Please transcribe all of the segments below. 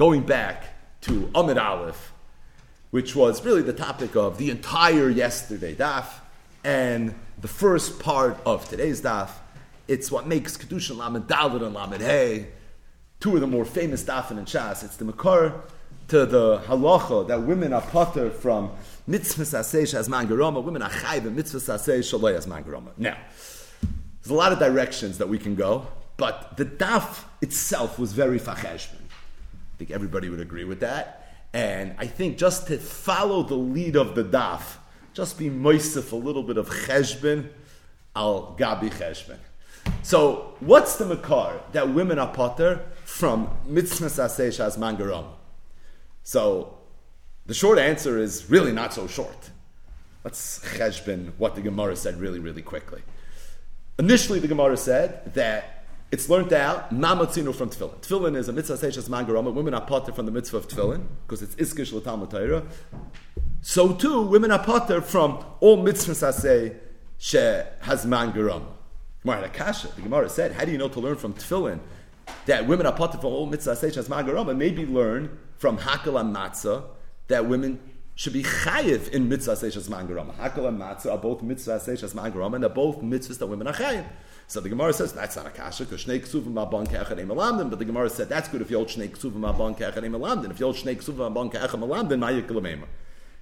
going back to Amid Aleph, which was really the topic of the entire yesterday daf and the first part of today's daf. It's what makes Kedushin Lamed Dalit and Lamed Hey, two of the more famous dafin and Shas. It's the Makar to the halacha that women are potter from mitzvah saseh as mangaroma, women are chayv and mitzvah saseh shalay as mangaroma. Now, there's a lot of directions that we can go, but the daf itself was very facheshbon. I think everybody would agree with that. And I think just to follow the lead of the daf, just be moisef a little bit of cheshbon al gabi cheshbon. So, what's the makar that women are potter from mitzvah saseh shas mangaroma? So, the short answer is really not so short. Let's cheshbon what the Gemara said really, really quickly. Initially, the Gemara said that it's learned out mamatzinu from tefillin. Tefillin is a mitzvah seishes mangarama. Women are potter from the mitzvah of tefillin because it's iskish l'talmud Torah. So too, women are potter from all mitzvahs asay she has. Gemara Akasha, the Gemara said, how do you know to learn from tefillin that women are potter from all mitzvahs asay she has? Maybe learn from hakal and matzah that women should be chayiv in mitzvah seishas mangarama. Hakal and matzah are both mitzvah seishas mangarama, and they're both mitzvahs that women are chayiv. So the Gemara says that's not a kasha because shnei ksuvim abon ke'echad malamdim. But the Gemara said that's good if you hold shnei ksuvim abon ke'echad malamdim. If you hold shnei ksuvim abon ke'echad malamdim, ma'yik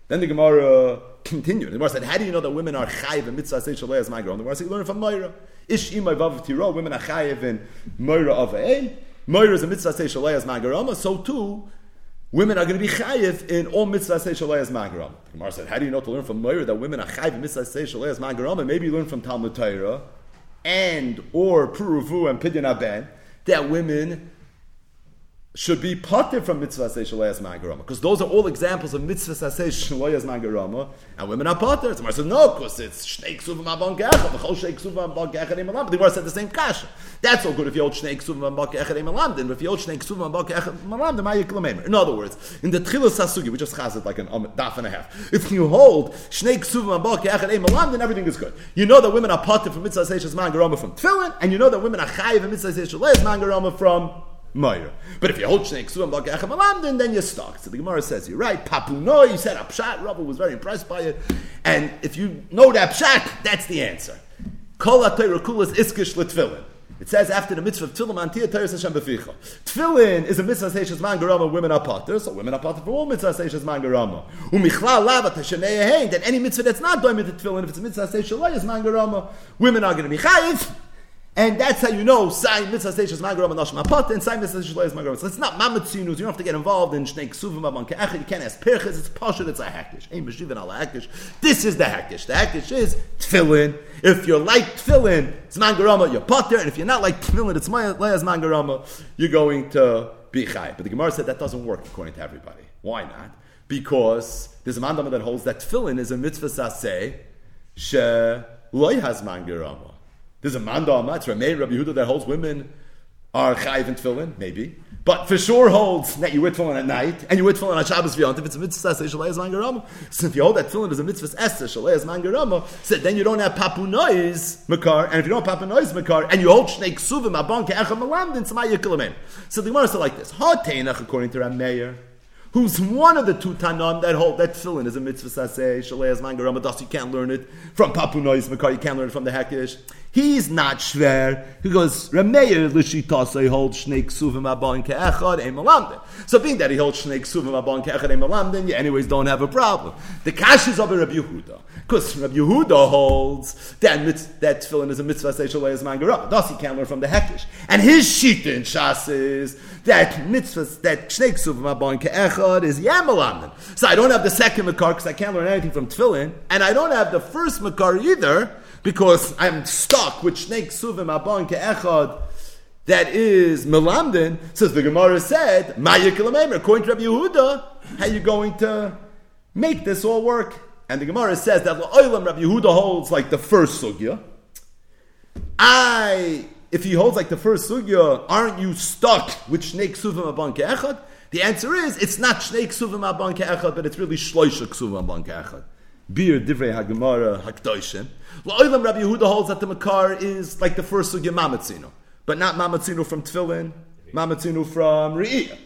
Then the Gemara continued. The Gemara said, "How do you know that women are chayiv in mitzvah seishas leis mangarama?" The Gemara said, "You learn from Moira. Ish imay tiro. Women are chayiv in Moira of a. Moira is a mitzvah seishas leis mangarama. So too." Women are going to be chayiv in all mitzvah say shalayas magaram. The Gemara said, how do you know to learn from Moira that women are chayiv in mitzvah say shalayas magaram? And maybe you learn from Talmud Torah and or Puruvu and Pidyon Aben that women should be potter from mitzvah say shalayas mangarama because those are all examples of mitzvah say shalayas mangarama and women are potter. So says no, because it's shnei ksuvim abon gecha, whole shnei ksuvim abon gecha emalam. But the Gemara said the same kasha. That's all good if you hold shnei ksuvim abon gecha emalam. Then if you hold shnei ksuvim abon gecha emalam, then ma'yik lamemer. In other words, in the tchilas sasugi, we just has it like an um, daf and a half. If you hold shnei ksuvim abon gecha emalam, then everything is good. You know that women are potter from mitzvah say shalayas mangarama from tefillin, and you know that women are chayiv in mitzvah say shalayas mangarama from But if you hold Shnei Ksuvim Bagachem Alamdin, then you're stuck. So the Gemara says, you're right. Papuno, you said Apshat. Rabbi was very impressed by it. And if you know that Apshat, that's the answer. Kol HaTeirah Kulas Iskish L'Tfilin. It says after the mitzvah of tefillin, antia teres Hashem beficha. Tefillin is a mitzvah seishes man garama. Women are potter, so women are potter for all mitzvah seishes man garama. Umichlal lava tashanei That any mitzvah that's not doing with the tefillin, if it's a mitzvah seishes man garama, women are going to be chayiv. And that's how you know Sai Mitzvah Magaram and Nashma Pot and Sai Mitzvah Magaram. So it's not Mamatzinus. You don't have to get involved in Shnei Ksuvim Abon. You can't ask Perches. It's Pashut. It's a Hakish. Ein Meshivin ala Hakish. This is the Hakish. The Hakish is Tfilin. If you're like Tfilin, it's Mangarama, you're Potter. And if you're not like Tfilin, it's Leah's Mangarama, you're going to be Chai. But the Gemara said that doesn't work according to everybody. Why not? Because there's a mandama that holds that Tfilin is a mitzvah saseh she loy has Mangarama. There's a manda on that. Rabbi Yehuda that holds women are chayiv and tefillin, maybe. But for sure holds that you wear tefillin at night and you wear tefillin on Shabbos v'yont. If it's a mitzvah esther shalayas mangarama, so if you hold that tefillin is a mitzvah esther shalayas mangarama, so then you don't have papu noise makar, and if you don't have papu noise makar, and you hold shnei ksuvim abon ke'echem malam, then tzma yikilamen. So the Gemara said like this: Ha teinach according to Rameir who's one of the two Tanam that hold that tefillin is a mitzvah saseh, shalayas mangarama, you can't learn it from Papu Nois Makar, you can't learn it from the Hekish. He's not shver. He goes, Rameir l'shitasa holds shnei ksuvim abon ke'echad emalamdin. So being that he holds shnei ksuvim abon ke'echad emalamdin, you anyways don't have a problem. The kash is of Rabbi Yehuda. Because Rabbi Yehuda holds that, mitz, that tefillin is a mitzvah seishalei is mangarah. Thus he can't learn from the hekish. And his shita in Shas is that mitzvah, that shnei ksuvim abon ke'echad is yamalamdin. So I don't have the second makar because I can't learn anything from tefillin. And I don't have the first makar either because I'm stuck with Snake Suvim Abon Ke'echad that is Melamdin, says the Gemara said, Ma'yik according to Rabbi Yehuda, how you going to make this all work? And the Gemara says that La'olam Rabbi Yehuda holds like the first sugya. I, if he holds like the first sugya, aren't you stuck with Shnei Suvim Abon Ke'echad? The answer is, it's not Shnei Suvim Abon Ke'echad, but it's really Shloisha Suvim Abon Ke'echad. Bir Divrei HaGemara HaKdoshim. La'olam Rabbi Yehuda holds that the Makar is like the first sugya Mamatzino, but not Mamatzino from Tfilin, Mamatzino from Re'iyah.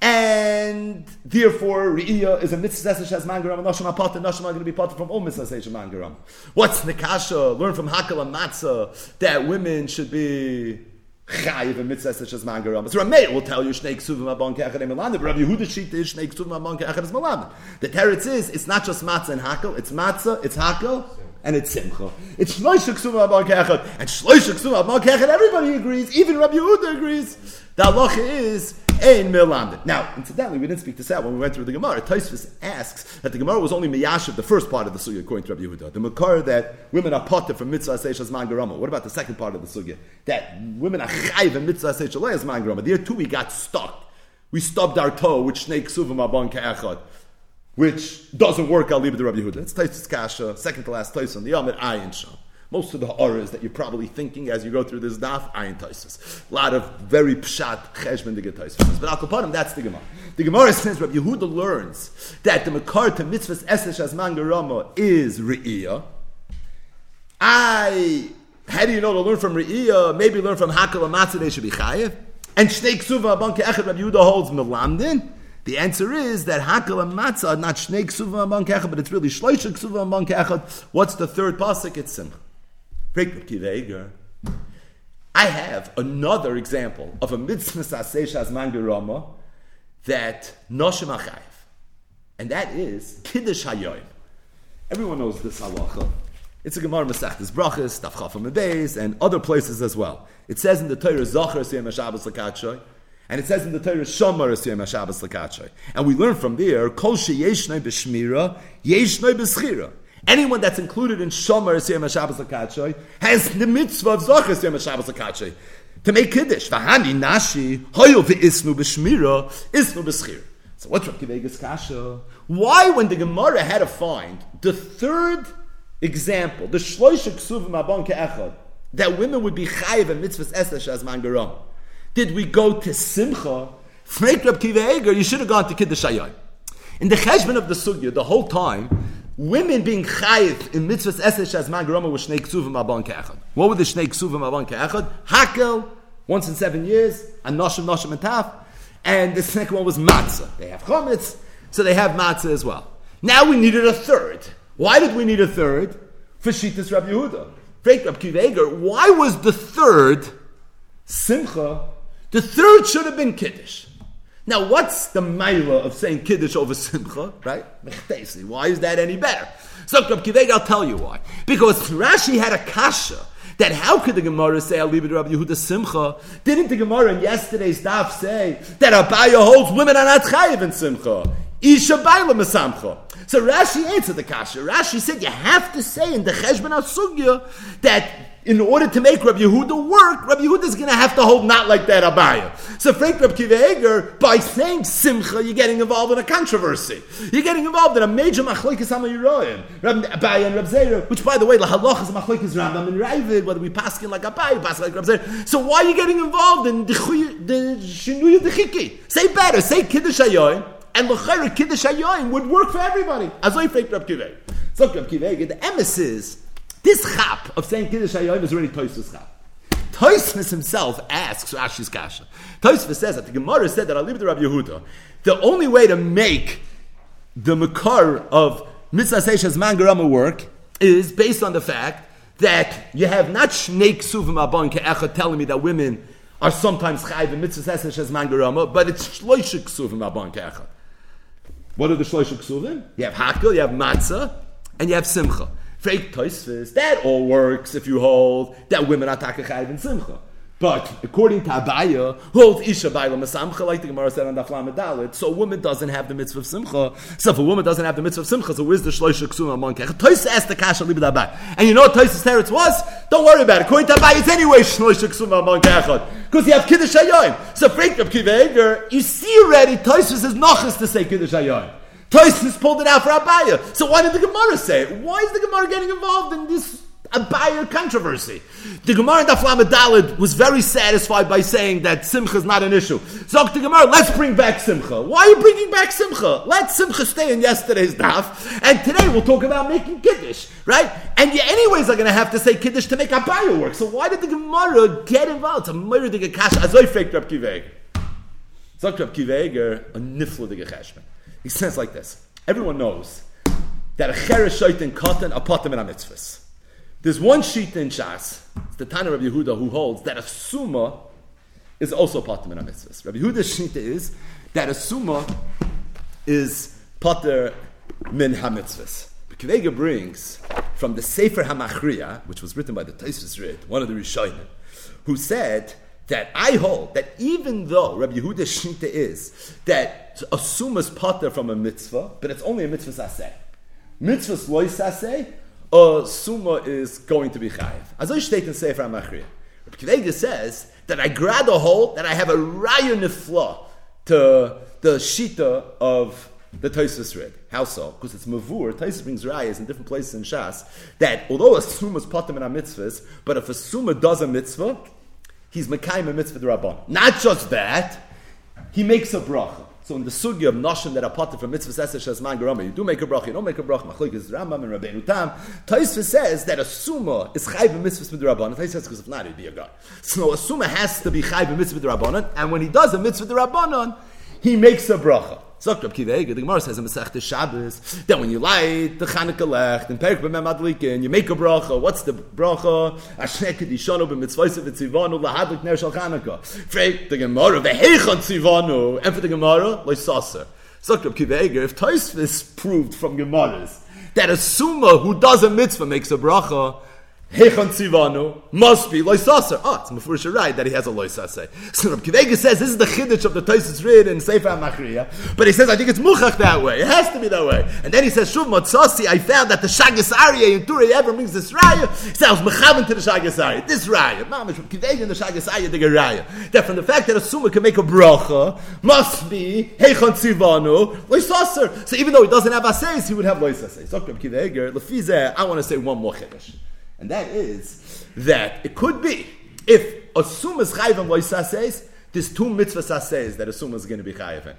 And therefore, Re'iyah is a mitzvah that has mangaram, and Nashim Apata, Nashim are going to be part from all mitzvahs that mangaram. What's Nikasha? Learn from Hakal and Matzah that women should be chayiv and mitzvah such as mangaram. So Rameh will tell you shnei ksuvim abon emilamed, but Rabbi Yehuda shita is shnei ksuvim abon ke'echad emilamed. The teretz is, it's not just matzah and hakel, it's matzah, it's hakel, and it's simcha. It's shloisha ksuvim abon ke'echad, and shloisha ksuvim abon ke'echad, everybody agrees, even Rabbi Yehuda agrees. The halacha is, ein milamdin. Now, incidentally, we didn't speak this out when we went through the Gemara. Taisvis asks that the Gemara was only miyashiv, the first part of the sugya, according to Rabbi Yehuda. The makar that women are potter from mitzvah seishas mangarama. What about the second part of the sugya? That women are chayv and mitzvah seishas mangarama. There too we got stuck. We stubbed our toe with snake suvim abon ka'echad. Which doesn't work, I'll leave it to Rabbi Yehuda. It's Taisus Kasha, second to last Taisus on the Yom at Ayin Sham. Most of the horrors that you're probably thinking as you go through this daf, ayin taisus. A lot of very pshat cheshbon to get taisus. But al that's the Gemara. The Gemara says Rabbi Yehuda learns that the makar to mitzvahs esesh as mangarama is re'iyah. I, how do you know to learn from re'iyah? Maybe learn from hakal matzah, they should be chayev. And shnei ksuva abanke echad Rabbi Yehuda holds melamdin. The answer is that Hakal and Matzah not Shnei Ksuva Amon Kechad, but it's really Shloisha Ksuva Amon Kechad. What's the third pasuk? It's Simcha. I have another example of a mitzvah saseshas mangarama that noshim achayev, and that is kiddush hayoim. Everyone knows this halacha. It's a Gemara Masechtas Brachas, Tafchafam Beis, and other places as well. It says in the Torah Zachar Siyam Shabbos and it says in the Torah Shomer Siyam Shabbos Lakachoy. And we learn from there Kol Sheyeshnei B'Shmira, Yeshnei B'Schira. Anyone that's included in Shomer Siyam Shabbos Lakatshay has the mitzvah of Zachar Siyam Shabbos Lakatshay to make Kiddush. Vahani Nashi, Hoyo Isnu B'Shmira, Isnu B'Schir. So what's Rabbi Vegas Kasha? Why, when the Gemara had to find the third example, the Shloisha Ksuvim Abon Ke'echad, that women would be chayiv and mitzvahs esesh as mangaram, did we go to Simcha? Frank Rab Kiva you should have gone to Kiddush Hayai. In the cheshbon of the sugya, the whole time, women being chayiv in mitzvahs esesh as man groma with shnei ksuvim abon ke'echad. What were the shnei ksuvim abon ke'echad? Hakel, once in seven years, and noshim, noshim, and taf. And the second one was matzah. They have chometz, so they have matzah as well. Now we needed a third. Why did we need a third? For Shitas Rabbi Yehuda. Frank Rabbi Akiva Eiger, why was the third simcha? The third should have been kiddush. Now, what's the maila of saying Kiddush over Simcha, right? Why is that any better? So, Kiveg, I'll tell you why. Because Rashi had a kasha that how could the Gemara say, to Rabbi Yehuda Simcha? Didn't the Gemara in yesterday's daf say that Abaya holds women are not chayiv in Simcha? Isha Baila Mesamcha. So Rashi answered the kasha. Rashi said you have to say in the Cheshbon Sugya that in order to make Rabbi Yehuda work, Rabbi Yehuda is going to have to hold not like that Abaya. So, Frank Rabbi Kiva by saying Simcha, you're getting involved in a controversy. You're getting involved in a major machlokes Hamayiroyim. Rabbi Abaya and Rabbi Zera, which, by the way, the halach is machlokes Rambam and Ravid, whether we pass in like Abaya, pass like Rabbi Zera. So, why are you getting involved in the Shinuya Dechiki? Say better, say Kiddush Ayoyim, and L'chayra Kiddush Ayoyim would work for everybody. As I Frank Rabbi Kiva. So, Rabbi Kiva, the emissaries this chap of saying Kiddush Hayom is already Toysvus chap. Himself asks Rashi's kasha. Toysvus says that the Gemara said that it to Rabbi Yehuda. The only way to make the makar of mitzvah seishas mangarama work is based on the fact that you have not shnei ksuvim abon ke'echa telling me that women are sometimes chayv in mitzvah seishas mangarama, but it's shloisha ksuvim abon ke'echa. What are the shloisha ksuvim? You have hakel, you have matzah, and you have simcha. Fake Toisvis, that all works if you hold that women are Takachayv and Simcha. But according to Abaya, holds Isha Baila Masamcha, like the Gemara said on the Dalit, so a woman doesn't have the mitzvah of Simcha. So if a woman doesn't have the mitzvah of Simcha, so where's the Shloisha Ksuma Amon Kech? Asked the Kasha Libid Abay. And you know what Toisa's teretz was? Don't worry about it. According to Abaya, it's anyway Shloisha Ksuma Amon Kechot. Because you have Kiddush Hayoim. So Frank of Kiva you see already, Toisa says Nochas to say Kiddush Hayoim. Toysons pulled it out for Abaya. So why did the Gemara say it? Why is the Gemara getting involved in this Abaya controversy? The Gemara in Daflam Dalid was very satisfied by saying that Simcha is not an issue. So the Gemara, let's bring back Simcha. Why are you bringing back Simcha? Let Simcha stay in yesterday's daf, and today we'll talk about making Kiddush, right? And you anyways are going to have to say Kiddush to make Abaya work. So why did the Gemara get involved? It's a murder to get cash. Azoy fake Rab Sagt Rab Akiva Eiger a nifludige cheshbon. He says like this. Everyone knows that a cheresh in cotton a potem in a mitzvahs. There's one sheet in Shas, it's the Tana of Yehuda, who holds that a summa is also in a mitzvahs. Rabbi Yehuda's sheet is that a summa is potter min ha-mitzvahs. Kvega brings from the Sefer HaMachriya, which was written by the Taisus Rid, one of the Rishonim, who said that I hold that even though Rabbi Yehuda's Shita is that a summa is potter from a mitzvah, but it's only a mitzvah saseh. Mitzvah loy saseh, a summa is going to be chayiv. As I state in Sefer HaMachriya, Rabbi says that I grab a hold that I have a raya nifla to the Shita of the Taisus read. How so? Because it's Mavur. Taisus brings rayas in different places in Shas that although a Summa is potem in our mitzvahs, but if a Summa does a mitzvah, he's Mekayim a mitzvah rabban. Not just that, he makes a bracha. So in the sugya of noshim that are potter from mitzvah seser shazman garama, you do make a bracha, you don't make a bracha. Machlik is Rambam and Rabbeinu Tam. Taisva says that a summa is chayv mitzvah midrabanan. Taisva says because if not, he'd be a god. So a summa has to be chayv mitzvah midrabanan, and when he does a mitzvah midrabanan, he makes a bracha. Sagt Rab Kiva the Gemara says in Masech Shabbos, that when you light the Chanukah Lech, and Perik B'mem Adlikin, you make a bracha. What's the bracha? Ashnek Kedishonu b'mitzvayse v'tzivanu lahadlik ner shal Chanukah. Freit the Gemara, v'heichon tzivanu, and for the Gemara, loisaser. Sagt Rab Kiva if Taisvis proved from Gemaras that a Summa who does a mitzvah makes a bracha, Hechon Tzivanu must be Loisasar. Oh, ah, it's Mefurish right that he has a Loisasar. So Rabbi Akiva Eiger says this is the Chiddush of the Taisus Rid in Sefer HaMachriya, but he says I think it's Muchach that way. It has to be that way. And then he says Shuv Motzasi, I found that the Shagas in Turei Even brings this Raya. He says Mechavan to the Shagas Arya. This Raya, Mamish Rabbi Akiva Eiger in the Shagas Arya the Raya. That from the fact that a Summa can make a bracha must be Hechon Tzivanu Loisasar. So even though he doesn't have Aseis, he would have Loisasar. So Rabbi Akiva Eiger, Lefizeh, I want to say one more Chiddush. And that is that it could be if a sum is chayiv says, there's two mitzvahs says that a sum is going to be chayiv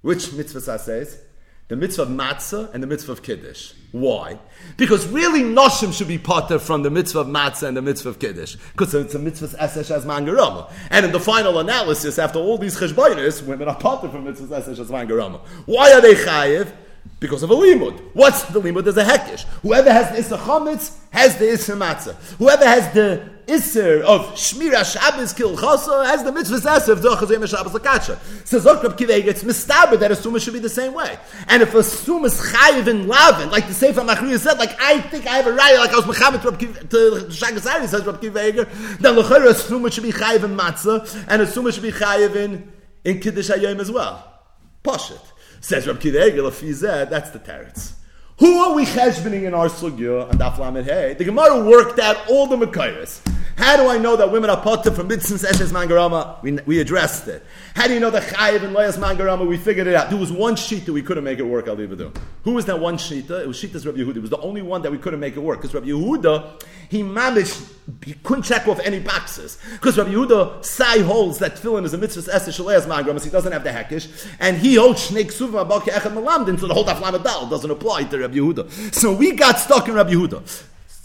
Which mitzvah says? The mitzvah of matzah and the mitzvah of kiddush. Why? Because really noshim should be potter from the mitzvah of matzah and the mitzvah of kiddush. Because it's a mitzvah esesh as mangarama. And in the final analysis, after all these cheshbonis, women are potter from mitzvah esesh as mangarama. Why are they chayiv? because of a limud. What's the limud? There's a hekish. Whoever has the Chametz has the Issa Matzah. Whoever has the Isser of Shmira Shabbos Kil Chasa has the mitzvah Esser of Dochazim Shabbos Lakacha. So Zokrab Kiveg, it's mistaber that a Summa should be the same way. And if a Summa is Chayiv in Lavin, like the Sefer Machriya said, like I think I have a raya, like I was Mechamed to Shagasari, says Rab Kiveg, then Lechera, a Summa should be Chayiv in Matzah, and a Summa should be Chayiv in, in Kiddush Hayom as well. Poshit. Says Rab Kiva Egel, that's the teretz. Who are we cheshbening in our sugya and Daf Hey? The Gemara worked out all the Makairis. How do I know that women are potter from mitzvahs eshes mangarama? We, we addressed it. How do you know that chayiv and loyas mangarama? We figured it out. There was one sheet that we couldn't make it work. I'll leave it there. Who was that one sheet? It was Shita's Rabbi Yehuda. It was the only one that we couldn't make it work because Rabbi Yehuda he managed he couldn't check off any boxes because Rabbi Yehuda sai holds that tefillin is a mitzvah eshes loyas mangarama. So he doesn't have the hekish, and he holds shnei ksuvim abak echad malamdin. So the whole daf doesn't apply to Rabbi Yehuda. So we got stuck in Rabbi Yehuda.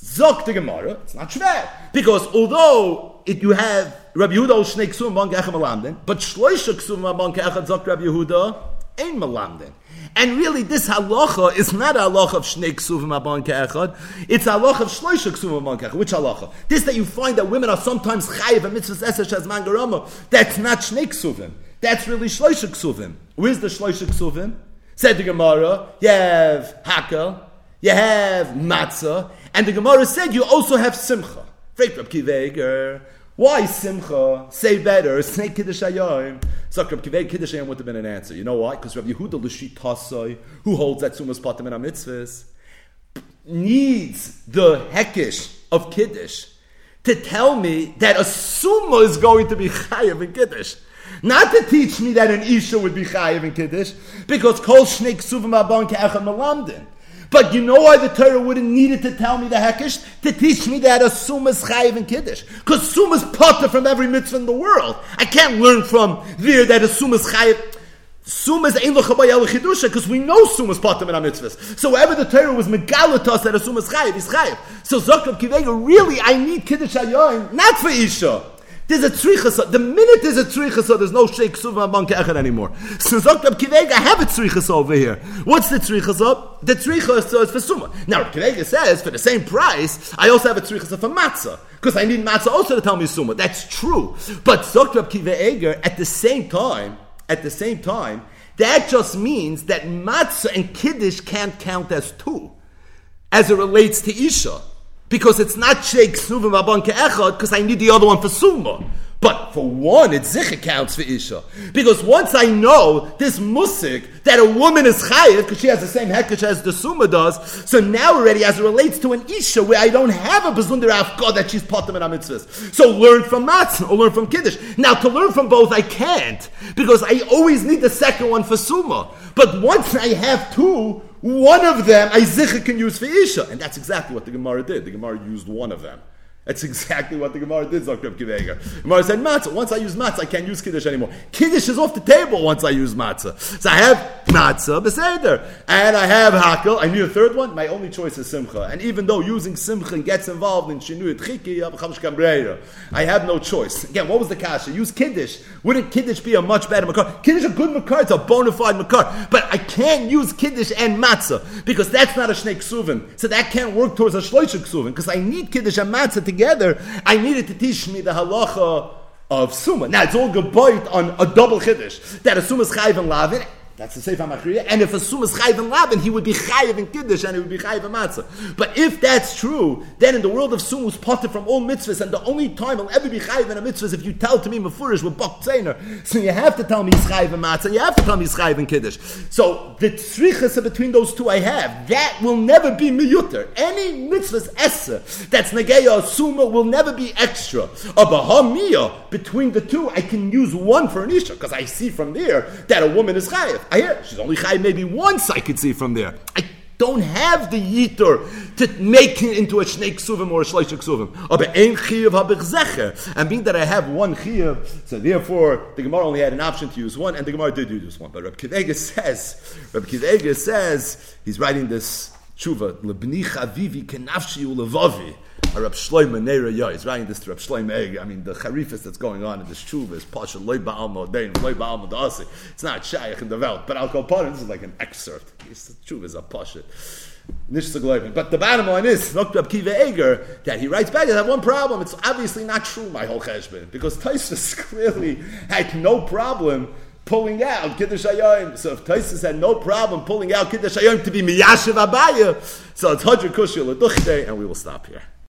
Zok the Gemara, it's not schwer. Because although it, you have Rabbi Yehuda Shnei Ksum Bank Echem Malamden, but Shloisha Ksum Bank Echad Zok Rabbi Yehuda Ein Malamden. And really, this halacha is not a halacha of shnei ksuvim abon ke'echad. It's a halacha of shloisha ksuvim abon ke'echad. Which halacha? This that you find that women are sometimes chayiv and mitzvahs esesh as mangarama. That's not shnei ksuvim. That's really shloisha ksuvim. Where's the shloisha ksuvim? Said the Gemara, you have hakel, you have matzah, and the Gemara said you also have simcha. Why simcha? Say better. Say kiddush hayom. So Rab Kivei kiddush hayom would have been an answer. You know why? Because Rabbi Yehuda l'shit tasoi, who holds that sumas patim in mitzvahs, needs the hekish of kiddush to tell me that a summa is going to be chayav in kiddush. Not to teach me that an isha would be chayav in kiddush, because kol shnei ksuvim abon ke'echad melamdin. But you know why the Torah wouldn't need it to tell me the Hekish? To teach me that a Summa is Chayiv and Kiddush. Because Summa is potter from every mitzvah in the world. I can't learn from there that a Summa is Chayiv. Summa is Ein Lochabay Chidusha, because we know Summa is potter in our mitzvahs. So wherever the Torah was megalatos that a Summa is Chayiv, is Chayiv. So Zokrab Kivega, really, I need Kiddush Ayoim, not for Isha There's a tzrichas. The minute there's a tzrichas, there's no sheikh suva bank echad anymore. So Zokrab Kivega have a tzrichas over here. What's the tzrichas The tzrichas is for suma. Now Kivega says for the same price, I also have a tzrichas for matzah because I need matzah also to tell me suma. That's true. But Zokrab Kivega at the same time, at the same time, that just means that matzah and kiddush can't count as two, as it relates to isha because it's not Sheikh Suvim Abon Ke'echad, because I need the other one for Suma. But for one, it zich counts for Isha. Because once I know this musik, that a woman is chayiv, because she has the same hekesh as the Suma does, so now already, as it relates to an Isha, where I don't have a Bezunder Afgah that she's potem and mitzvahs. So learn from Matzah, or learn from Kiddush. Now, to learn from both, I can't, because I always need the second one for Suma. But once I have two, one of them I can use for Isha. And that's exactly what the Gemara did. The Gemara used one of them. That's exactly what the Gemara did, Zakrab Kiveger. Gemara said, matzah. Once I use matzah, I can't use Kiddush anymore. Kiddush is off the table once I use matzah. So I have matzah, beseder. And I have hakel. I need a third one. My only choice is simcha. And even though using simcha gets involved in shinui tchiki, I have no choice. Again, what was the kasha? Use Kiddush. Wouldn't Kiddush be a much better makar? Kiddush a good makar. It's a bona fide makar. But I can't use Kiddush and matzah because that's not a shnei ksuvin. So that can't work towards a shloish ksuvin because I need Kiddush and matzah to together, I needed to teach me the halacha of Suma. Now, it's all geboit on a double chiddush, that a Suma is chayv and lavin, that's the Sefer Machriya. And if a Sum is Chayiv and Laban, he would be Chayiv in Kiddush and he would be Chayiv and Matzah. But if that's true, then in the world of Sum was potted from all mitzvahs, and the only time he'll ever be Chayiv in a mitzvah is if you tell to me Mefurish with Bok Tzainer. So you have to tell me he's Chayiv and Matzah, you have to tell me he's Chayiv in Kiddush. So the tzrichas between those two I have, that will never be miyuter. Any mitzvah's essa that's Nageya Suma will never be extra. A Bahamiyah, between the two, I can use one for an Isha, because I see from there that a woman is Chayiv. I hear she's only chai maybe once. I could see from there. I don't have the yitur to make it into a snake ksuvim or a shleish ksuvim. Oh, but ein chiyuv habich And being that I have one chiyuv, so therefore the Gemara only had an option to use one, and the Gemara did use one. But Reb Kidega says, Reb Kidega says, he's writing this tshuva, lebni chavivi kenafshi ulevavi. Rab Shloim Neira Yoy. He's writing this Rab Shloim Egg. I mean, the charifis that's going on in this tshuva is Pasha Loy Ba'al Modein, Loy Ba'al Modasi. It's not Shaykh the Welt, but call part this is like an excerpt. This tshuva is a Pasha. But the bottom line is, that he writes back, I have one problem. It's obviously not true, my whole cheshbon, because Taisus clearly had no problem pulling out Kiddush Hayom. So if Taisus had no problem pulling out Kiddush Hayom to be Miyashiv Abaya, so it's Hadra Kushil and we will stop here.